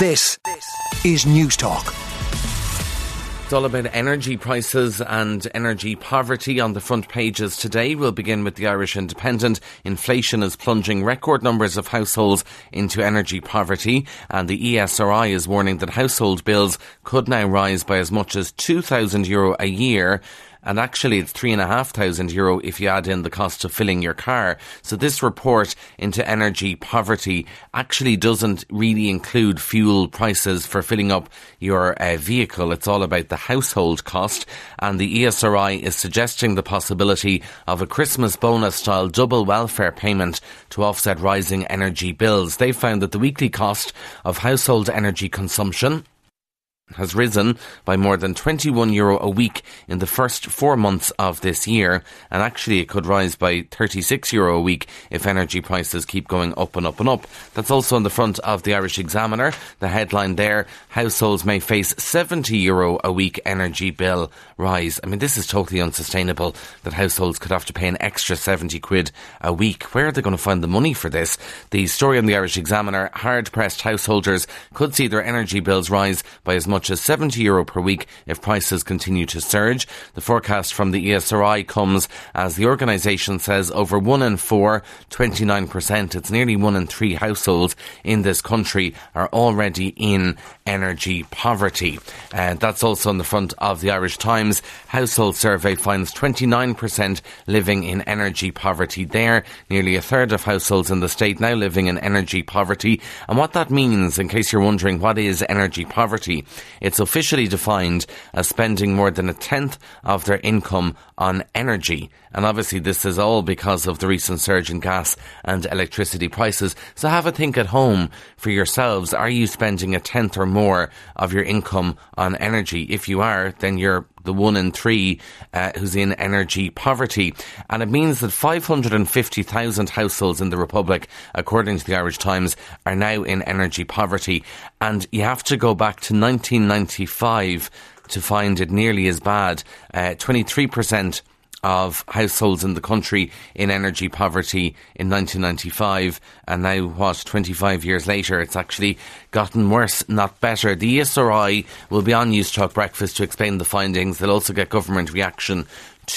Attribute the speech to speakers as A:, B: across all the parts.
A: This is Newstalk.
B: It's all about energy prices and energy poverty on the front pages today. We'll begin with the Irish Independent. Inflation is plunging record numbers of households into energy poverty, and the ESRI is warning that household bills could now rise by as much as €2,000 Euro a year and actually it's three and a half thousand euro if you add in the cost of filling your car. So this report into energy poverty actually doesn't really include fuel prices for filling up your uh, vehicle. It's all about the household cost, and the ESRI is suggesting the possibility of a Christmas bonus style double welfare payment to offset rising energy bills. They found that the weekly cost of household energy consumption has risen by more than 21 euro a week in the first four months of this year, and actually it could rise by 36 euro a week if energy prices keep going up and up and up. That's also on the front of the Irish Examiner. The headline there, households may face 70 euro a week energy bill rise. I mean, this is totally unsustainable that households could have to pay an extra 70 quid a week. Where are they going to find the money for this? The story on the Irish Examiner, hard pressed householders could see their energy bills rise by as much much as 70 euro per week if prices continue to surge. The forecast from the ESRI comes as the organisation says over one in four, 29%, it's nearly one in three households in this country are already in energy poverty. And that's also on the front of the Irish Times. Household survey finds 29% living in energy poverty there. Nearly a third of households in the state now living in energy poverty. And what that means, in case you're wondering what is energy poverty, it's officially defined as spending more than a tenth of their income on energy. And obviously, this is all because of the recent surge in gas and electricity prices. So have a think at home for yourselves. Are you spending a tenth or more of your income on energy? If you are, then you're the one in three uh, who's in energy poverty. And it means that 550,000 households in the Republic, according to the Irish Times, are now in energy poverty. And you have to go back to 1995 to find it nearly as bad. Uh, 23% of households in the country in energy poverty in 1995 and now what 25 years later it's actually gotten worse not better. The ESRI will be on Newstalk Breakfast to explain the findings. They'll also get government reaction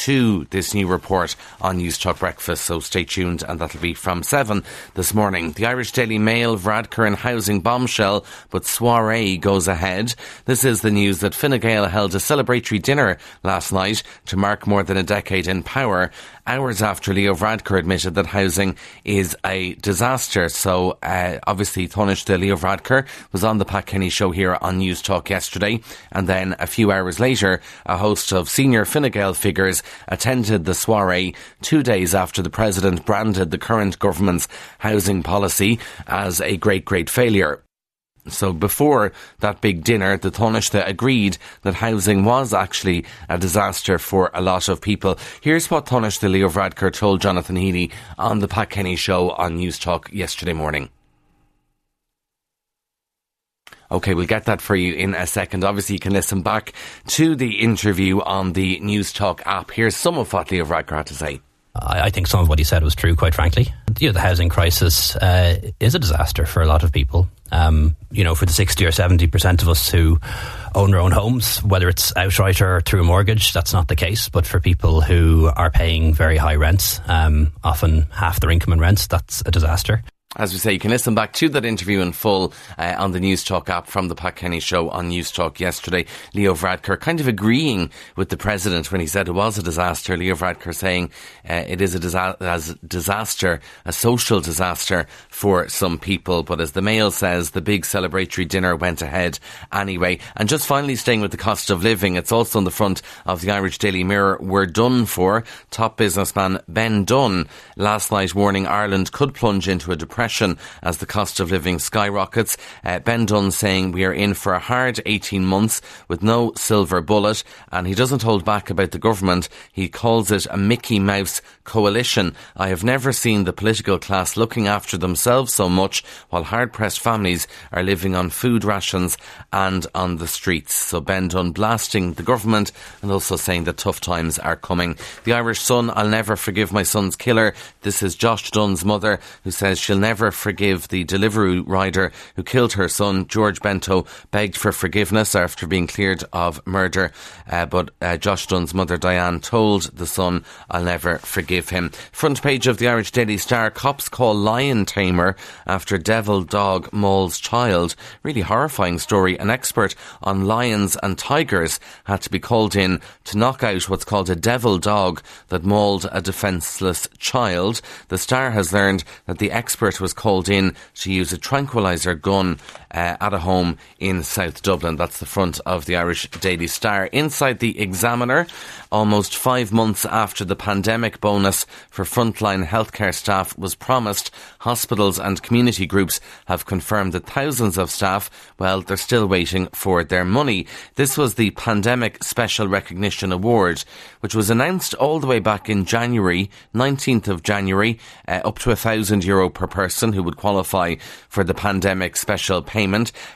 B: to this new report on Newstalk Breakfast, so stay tuned, and that'll be from 7 this morning. The Irish Daily Mail, and housing bombshell, but soiree goes ahead. This is the news that Fine Gael held a celebratory dinner last night to mark more than a decade in power, hours after Leo Varadkar admitted that housing is a disaster. So, uh, obviously, Taoiseach Leo Varadkar was on the Pat Kenny show here on Newstalk yesterday, and then a few hours later, a host of senior Fine Gael figures attended the soiree two days after the president branded the current government's housing policy as a great, great failure. So before that big dinner, the Taoiseach agreed that housing was actually a disaster for a lot of people. Here's what Taoiseach Leo Varadkar told Jonathan Healy on the Pat Kenny show on Newstalk yesterday morning. Okay, we'll get that for you in a second. Obviously, you can listen back to the interview on the Newstalk app. Here's some of what Leo Varadkar had to say.
C: I, think some of what he said was true, quite frankly. You know, the housing crisis uh, is a disaster for a lot of people. Um, you know, for the 60 or 70% of us who own our own homes, whether it's outright or through a mortgage, that's not the case. But for people who are paying very high rents, um, often half their income in rents, that's a disaster.
B: As we say, you can listen back to that interview in full uh, on the Newstalk app from the Pat Kenny show on Newstalk yesterday. Leo Varadkar kind of agreeing with the president when he said it was a disaster. Leo Varadkar saying uh, it is a disa- disaster, a social disaster for some people. But as the Mail says, the big celebratory dinner went ahead anyway. And just finally staying with the cost of living, it's also on the front of the Irish Daily Mirror. We're done for. Top businessman Ben Dunne last night warning Ireland could plunge into a depression depression as the cost of living skyrockets. Uh, ben Dunne saying we are in for a hard 18 months with no silver bullet, and he doesn't hold back about the government. He calls it a Mickey Mouse coalition. I have never seen the political class looking after themselves so much while hard pressed families are living on food rations and on the streets. So Ben Dunne blasting the government and also saying that tough times are coming. The Irish Sun, I'll never forgive my son's killer. This is Josh Dunne's mother who says she'll never never forgive the delivery rider who killed her son. George Bento begged for forgiveness after being cleared of murder, uh, but uh, Josh Dunne's mother Diane told the Sun, I'll never forgive him. Front page of the Irish Daily Star cops call lion tamer after devil dog mauls child. Really horrifying story. An expert on lions and tigers had to be called in to knock out what's called a devil dog that mauled a defenceless child. The Star has learned that the expert was called in to use a tranquilizer gun uh, at a home in South Dublin. That's the front of the Irish Daily Star. Inside the Examiner, almost five months after the pandemic bonus for frontline healthcare staff was promised, hospitals and community groups have confirmed that thousands of staff, well, they're still waiting for their money. This was the Pandemic Special Recognition Award, which was announced all the way back in January, 19th of January, uh, up to a thousand euro per person who would qualify for the pandemic special payment.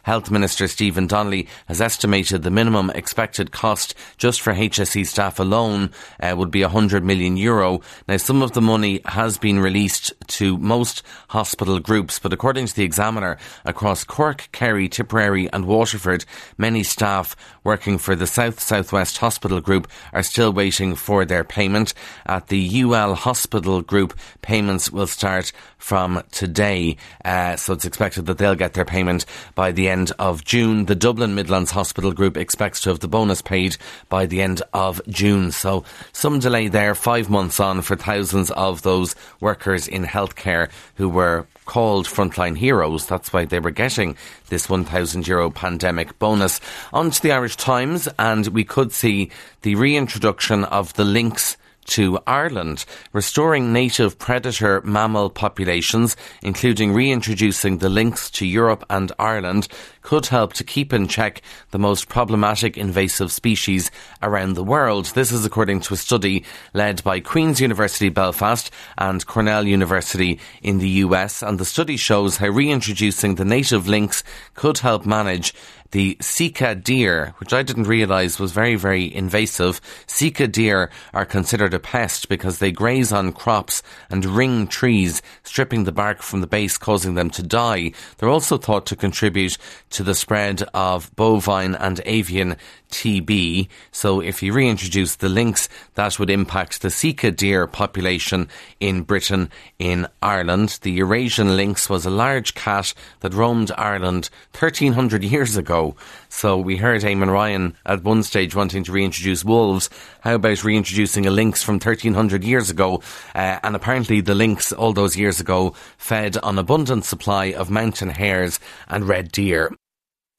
B: Health Minister Stephen Donnelly has estimated the minimum expected cost just for HSE staff alone uh, would be 100 million euro. Now, some of the money has been released to most hospital groups, but according to the Examiner, across Cork, Kerry, Tipperary, and Waterford, many staff working for the South Southwest Hospital Group are still waiting for their payment. At the UL Hospital Group, payments will start from today, uh, so it's expected that they'll get their payment by the end of June. The Dublin Midlands Hospital Group expects to have the bonus paid by the end of June. So some delay there, five months on for thousands of those workers in healthcare who were called frontline heroes. That's why they were getting this 1,000 euro pandemic bonus. On to the Irish Times, and we could see the reintroduction of the lynx to Ireland, restoring native predator mammal populations, including reintroducing the lynx to Europe and Ireland, could help to keep in check the most problematic invasive species around the world. This is according to a study led by Queen's University Belfast and Cornell University in the US, and the study shows how reintroducing the native lynx could help manage the Sika deer, which I didn't realise was very, very invasive. Sika deer are considered a pest because they graze on crops and ring trees, stripping the bark from the base, causing them to die. They're also thought to contribute to the spread of bovine and avian TB. So if you reintroduce the lynx, that would impact the Sika deer population in Britain, in Ireland. The Eurasian lynx was a large cat that roamed Ireland 1300 years ago. So we heard Eamon Ryan at one stage wanting to reintroduce wolves. How about reintroducing a lynx from 1300 years ago? Uh, and apparently the lynx all those years ago fed on abundant supply of mountain hares and red deer.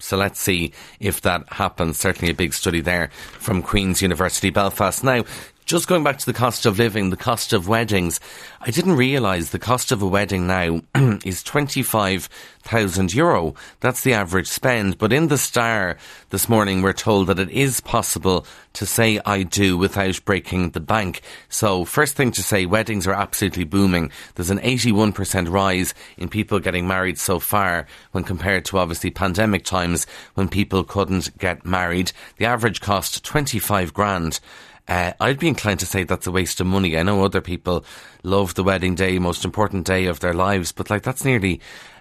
B: So let's see if that happens. Certainly a big study there from Queen's University Belfast. Now, just going back to the cost of living, the cost of weddings, I didn't realise the cost of a wedding now is 25,000 euro. That's the average spend. But in the Star this morning, we're told that it is possible to say I do without breaking the bank. So first thing to say, weddings are absolutely booming. There's an 81% rise in people getting married so far when compared to obviously pandemic times when people couldn't get married. The average cost 25 grand. Uh, I'd be inclined to say that's a waste of money. I know other people love the wedding day, most important day of their lives, but like that's nearly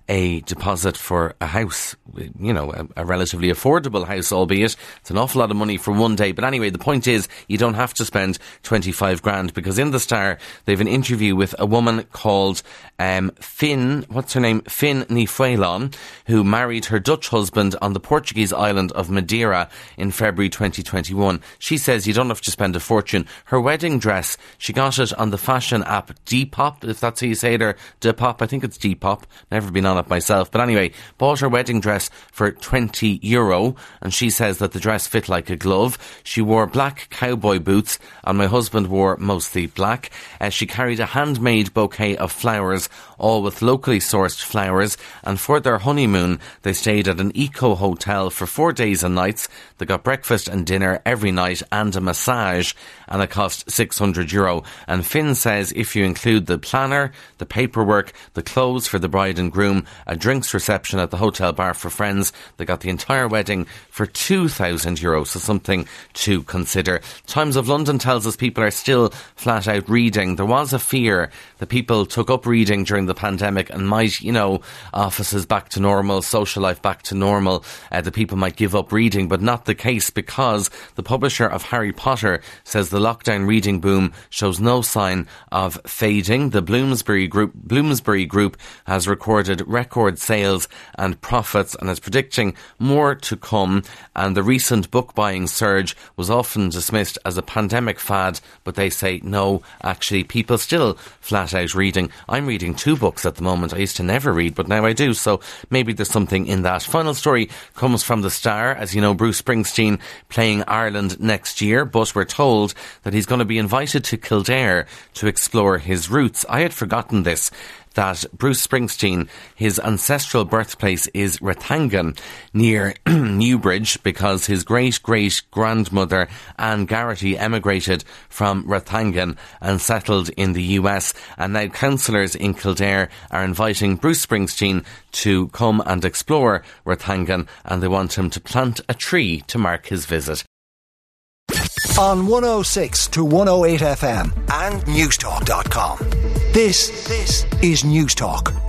B: a deposit for a house, you know, a, a, relatively affordable house, albeit it's an awful lot of money for one day. But anyway, the point is you don't have to spend 25 grand because in the Star, they've an interview with a woman called um, Finn, what's her name? Finn Nifuelon, who married her Dutch husband on the Portuguese island of Madeira in February 2021. She says you don't have to spend a fortune. Her wedding dress, she got it on the fashion app Depop, if that's how you say it, or Depop. I think it's Depop. Never been on it myself. But anyway, bought her wedding dress for 20 euro and she says that the dress fit like a glove. She wore black cowboy boots and my husband wore mostly black. Uh, she carried a handmade bouquet of flowers, all with locally sourced flowers. And for their honeymoon, they stayed at an eco hotel for four days and nights. They got breakfast and dinner every night and a massage and it cost 600 euro. And Finn says if you include the planner, the paperwork, the clothes for the bride and groom, a drinks reception at the hotel bar for friends. They got the entire wedding for 2,000 euros, so something to consider. Times of London tells us people are still flat out reading. There was a fear that people took up reading during the pandemic and might, you know, offices back to normal, social life back to normal, uh, the people might give up reading, but not the case because the publisher of Harry Potter says the lockdown reading boom shows no sign of fading. The Bloomsbury Group, Bloomsbury Group has recorded record sales and profits and is predicting more to come. And the recent book buying surge was often dismissed as a pandemic fad, but they say no, actually, people still flat out reading. I'm reading two books at the moment. I used to never read, but now I do. So maybe there's something in that. Final story comes from the Star. As you know, Bruce Springsteen playing Ireland next year, but we're told that he's going to be invited to Kildare to explore his roots. I had forgotten this that Bruce Springsteen, his ancestral birthplace is Rathangan near Newbridge because his great great grandmother Anne Garrity emigrated from Rathangan and settled in the US. And now councillors in Kildare are inviting Bruce Springsteen to come and explore Rathangan and they want him to plant a tree to mark his visit.
A: On 106 to 108 FM and Newstalk.com. This, this is Newstalk.